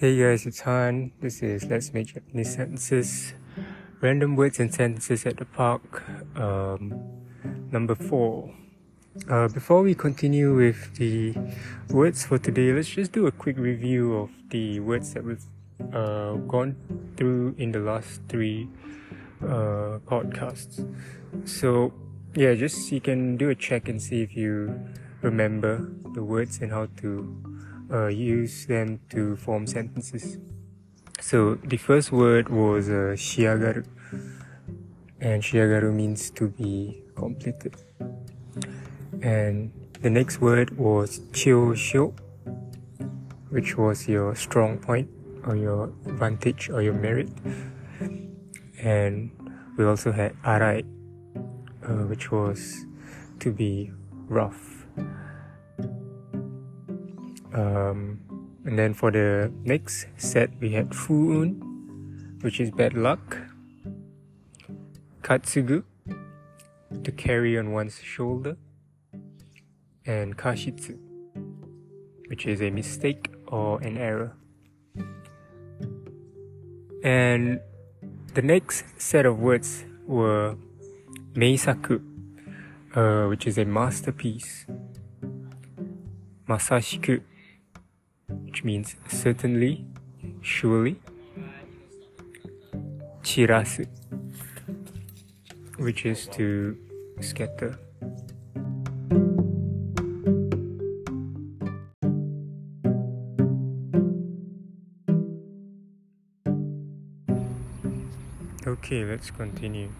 Hey guys, it's Han. This is Let's Make Japanese Sentences. Random words and sentences at the park. Um, number four. Uh, before we continue with the words for today, let's just do a quick review of the words that we've uh, gone through in the last three uh, podcasts. So, yeah, just you can do a check and see if you remember the words and how to uh, use them to form sentences. So the first word was uh, shiagaru, and shiagaru means to be completed. And the next word was chiosho, which was your strong point or your advantage or your merit. And we also had arai, uh, which was to be rough. Um, and then for the next set, we had Fuun, which is bad luck. Katsugu, to carry on one's shoulder. And Kashitsu, which is a mistake or an error. And the next set of words were Meisaku, uh, which is a masterpiece. Masashiku, which means certainly, surely. Chirasu, which is to scatter. Okay, let's continue.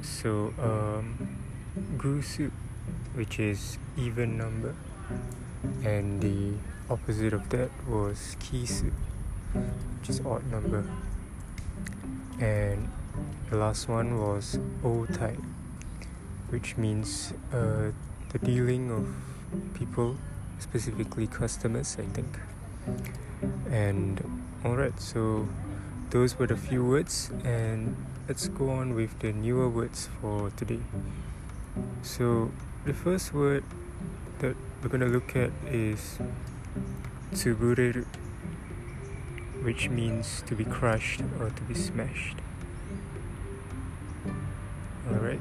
So, um, gusu, which is even number, and the opposite of that was kisu, which is odd number, and the last one was otai, which means uh, the dealing of people, specifically customers, I think. And alright, so those were the few words, and let's go on with the newer words for today. So, the first word that we're gonna look at is tsubureru, which means to be crushed or to be smashed. Alright,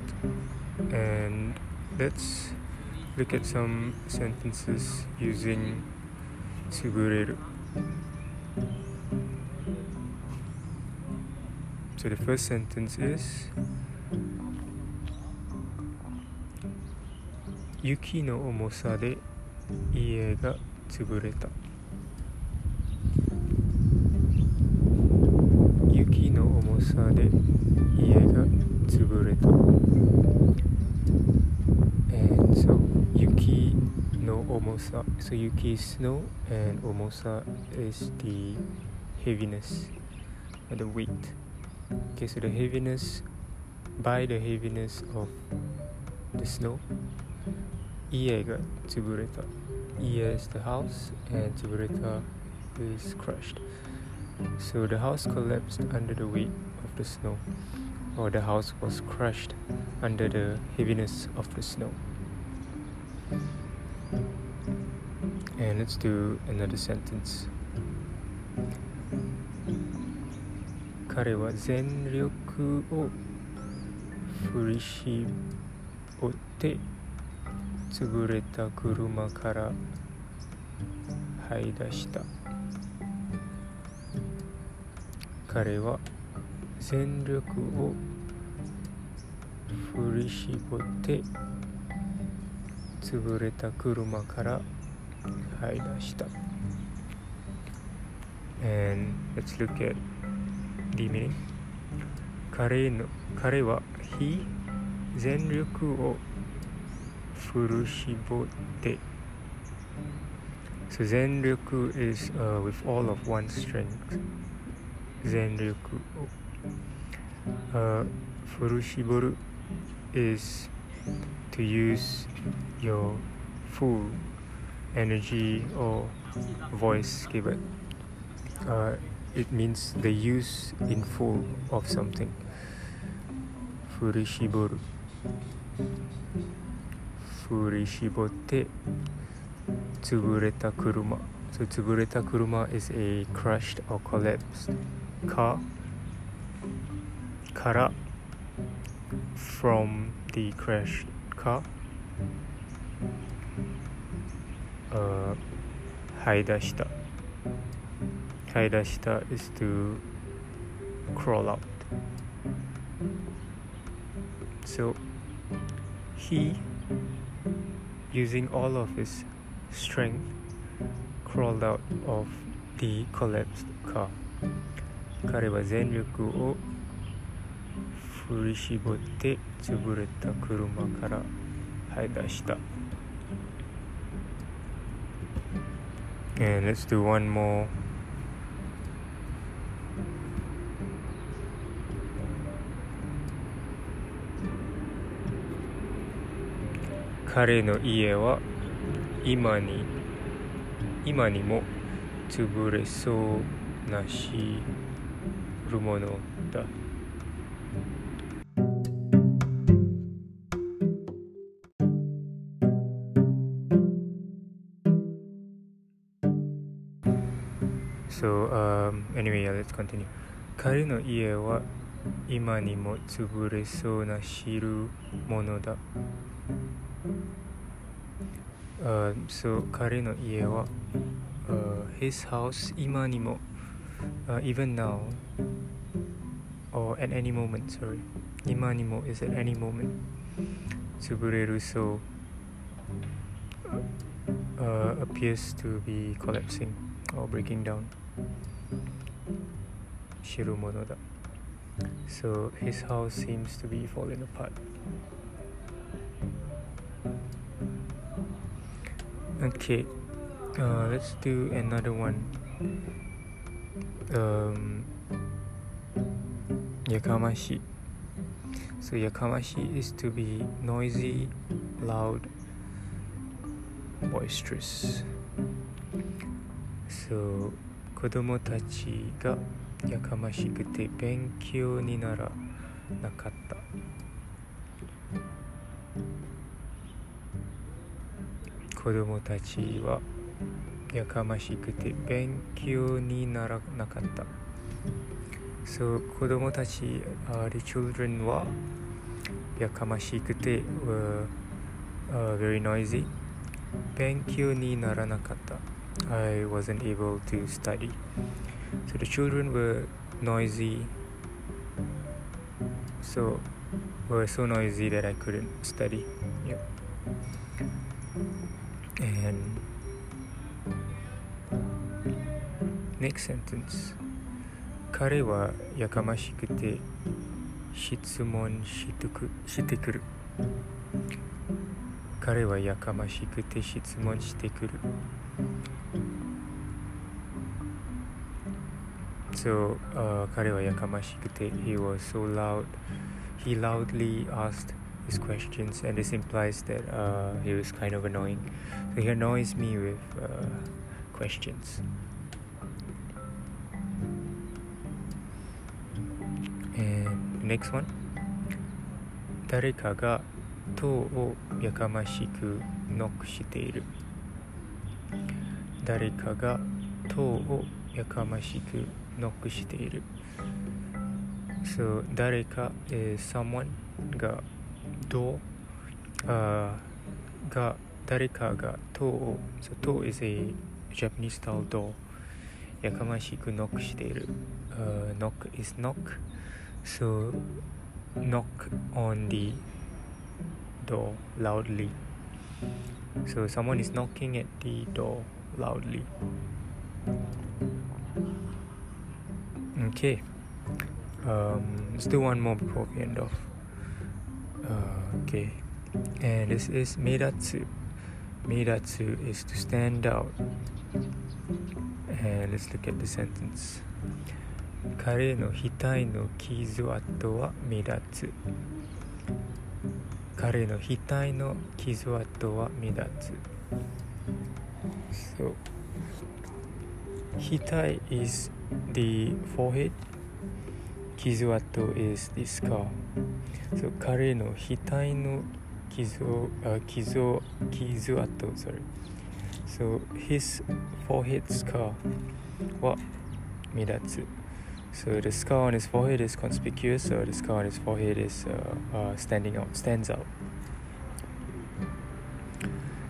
and let's look at some sentences using tsubureru. So the first sentence is Yuki no omosa de 家が潰れた雪の重さで家が潰れた and so 雪の重さ so 雪 is snow and 重さ is the heaviness the weight okay so the heaviness by the heaviness of the snow 家が潰れた Ie is the house and Tsubureta is crushed. So the house collapsed under the weight of the snow, or the house was crushed under the heaviness of the snow. And let's do another sentence. 彼は全力を振り絞って 潰れた車から這い出した。彼は全力を振り絞って潰れた車から這い出した。And let's look at the meaning. 彼の彼は非全力を振り絞って So 全力 is uh, with all of one's strength 全力 uh, 振り絞る is to use your full energy or voice given uh, it means the use in full of something 振り絞る 振り絞って潰れた車 So tsubureta kuruma is a crushed or collapsed car. Kara from the crashed car. Uh, 這い出した。這い出した is to crawl out. So he, using all of his strength, crawled out of the collapsed car. 彼は全力を振り絞って潰れた車から這い出した。And let's do one more. 彼の家は今に今にも潰れそうなしるものだそう、um, anyway, yeah, let's continue. 彼の家は今にも潰れそうな汁物だ。Uh, so 彼の家は、uh, his house 今にも、uh, even now or at any moment sorry 今にも is at any moment 潰れるそう、uh, appears to be collapsing or breaking down 知るものだ So his house seems to be falling apart. Okay, uh, let's do another one. Um, yakamashi. So yakamashi is to be noisy, loud, boisterous. So 子供たちがやかましくて勉強にならなかった子供たちはやかましくて勉強にならなかった So 子供たち、uh, the children はやかましくて、were、uh, very noisy 勉強にならなかった I wasn't able to study. So the children were noisy, so were so noisy that I couldn't study. Yep. And next sentence. 彼はやかましくて質問してくしてくる。彼はやかましくて質問してくる。So, uh, 彼はやかましくて he was so loud. He loudly asked his questions, and this implies that uh, he was kind of annoying. So he annoys me with uh, questions. And next one. 誰かが塔をやかましくノックしている。誰かが塔をやかましくノックしている。So 誰か、えー、someone が どう、uh, が誰かが塔を So 塔 is a Japanese style door やかましくノックしている。Uh, knock is knock So knock on the door loudly. So someone is knocking at the door loudly. Okay. Um, let's do one more before we end off. Okay. And this is Meidatsu. Meidatsu is to stand out. And let's look at the sentence. 彼の額の傷跡は目立つ。彼の額の傷跡は目立つ。So, 額 is the forehead, kizuato is the scar. So 彼の額の傷を、uh, 傷を、傷跡 sorry. So his forehead scar wa midatsu. So the scar on his forehead is conspicuous, so the scar on his forehead is uh, uh, standing out, stands out.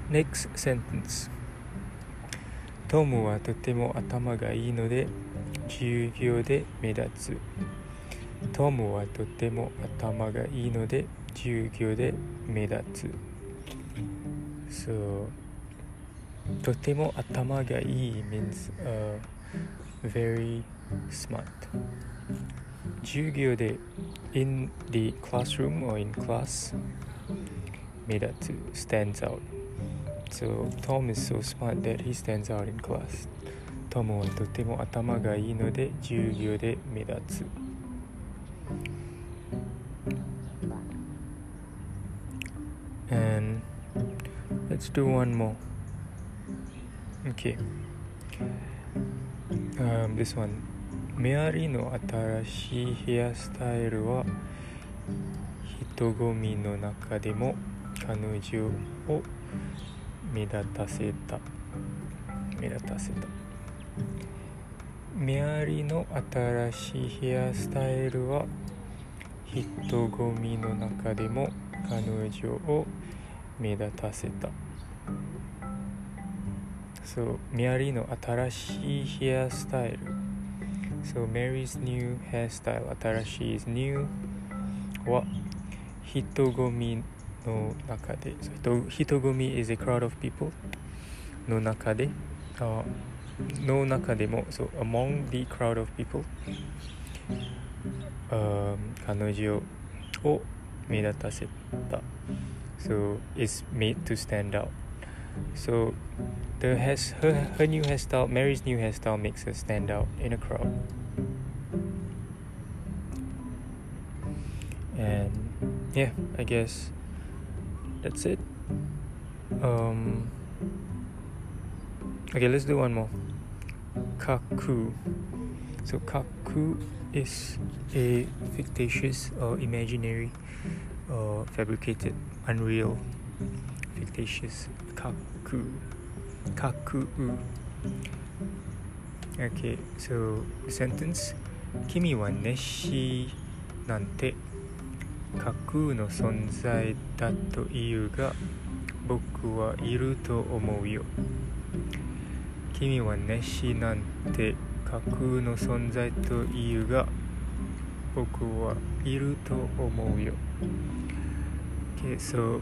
Next sentence. トムはとても頭がいいので授業で目立つ。トムはとても頭がいいので授業で目立つ。So, とても頭がいい means、uh, very smart. 授業で in the classroom or in class 目立つ stands out. So Tom is so smart that he stands out in class. トムはとても頭がいいので授業で目立つ。And let's do one more. Okay. Um, this one. メアリーの新しいヘアスタイルは人混みの中でも彼女を目立たせた目立たせたメアリーの新しいヘアスタイルは人混みの中でも彼女を目立たせた。そうメアリーの新しいヘアスタイル。So Mary's new hairstyle 新しい is new は人混みの中で。人人混み is a crowd of people の中で、uh, の中でも so among the crowd of people、um, 彼女を目立たせた so it's made to stand out so the has her her new hairstyle Mary's new hairstyle makes her stand out in a crowd and yeah I guess that's it um Okay, let's do one more. Kaku. So kaku is a fictitious or imaginary or fabricated, unreal, fictitious kaku. Kaku. Okay, so the sentence Kimi wa neshi nante kaku no sonzai datto iu ga boku wa iru to omou yo. 君は熱心なんて架空の存在というが僕はいると思うよ Okay, so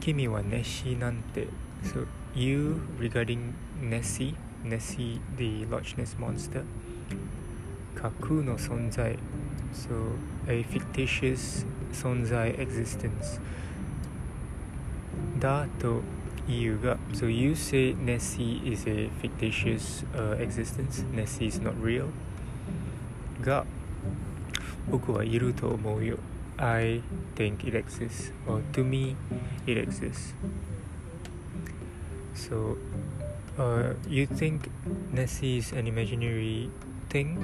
君は熱心なんて So you regarding Nessie Nessie the Loch Ness monster 架空の存在 So a fictitious 存在 existence だと いうが So you say Nessie is a fictitious、uh, existence Nessie is not real が僕はいると思うよ I think it exists or to me it exists So uh, you think Nessie is an imaginary thing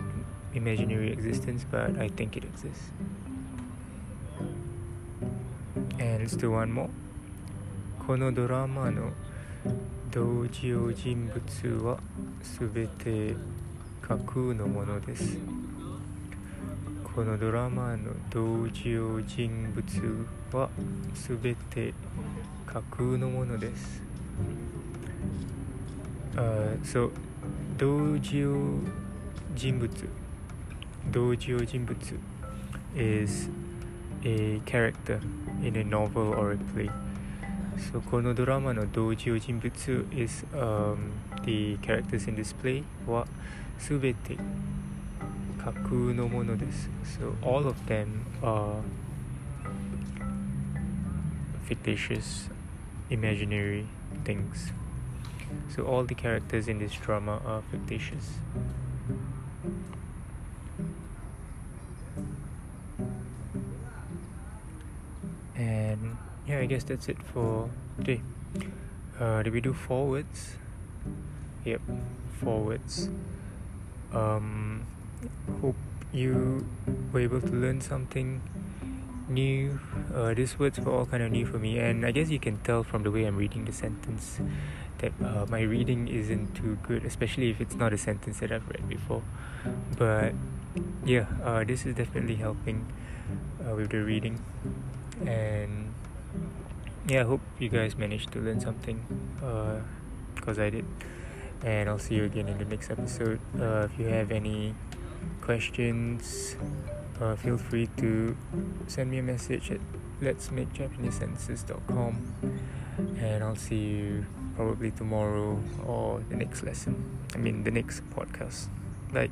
imaginary existence, but I think it exists. And let's do one more. このドラマの同情人物はすべて架空のものです。このドラマの同情人物はすべて架空のものです。Uh, so 同情人物 Dojo Jinbutsu is a character in a novel or a play. So Konodoraman or Dojo Jinbutsu is um, the characters in display wa subete kaku no mono desu. So all of them are fictitious, imaginary things. So all the characters in this drama are fictitious. Yeah i guess that's it for today uh, did we do forwards yep forwards um hope you were able to learn something new. Uh, these words were all kind of new for me, and I guess you can tell from the way I'm reading the sentence that uh, my reading isn't too good, especially if it's not a sentence that I've read before. But yeah, uh, this is definitely helping uh, with the reading, and yeah, I hope you guys managed to learn something because uh, I did. And I'll see you again in the next episode. Uh, if you have any questions, uh, feel free to send me a message at let's make Japanese sentences.com and I'll see you probably tomorrow or the next lesson. I mean, the next podcast. Bye.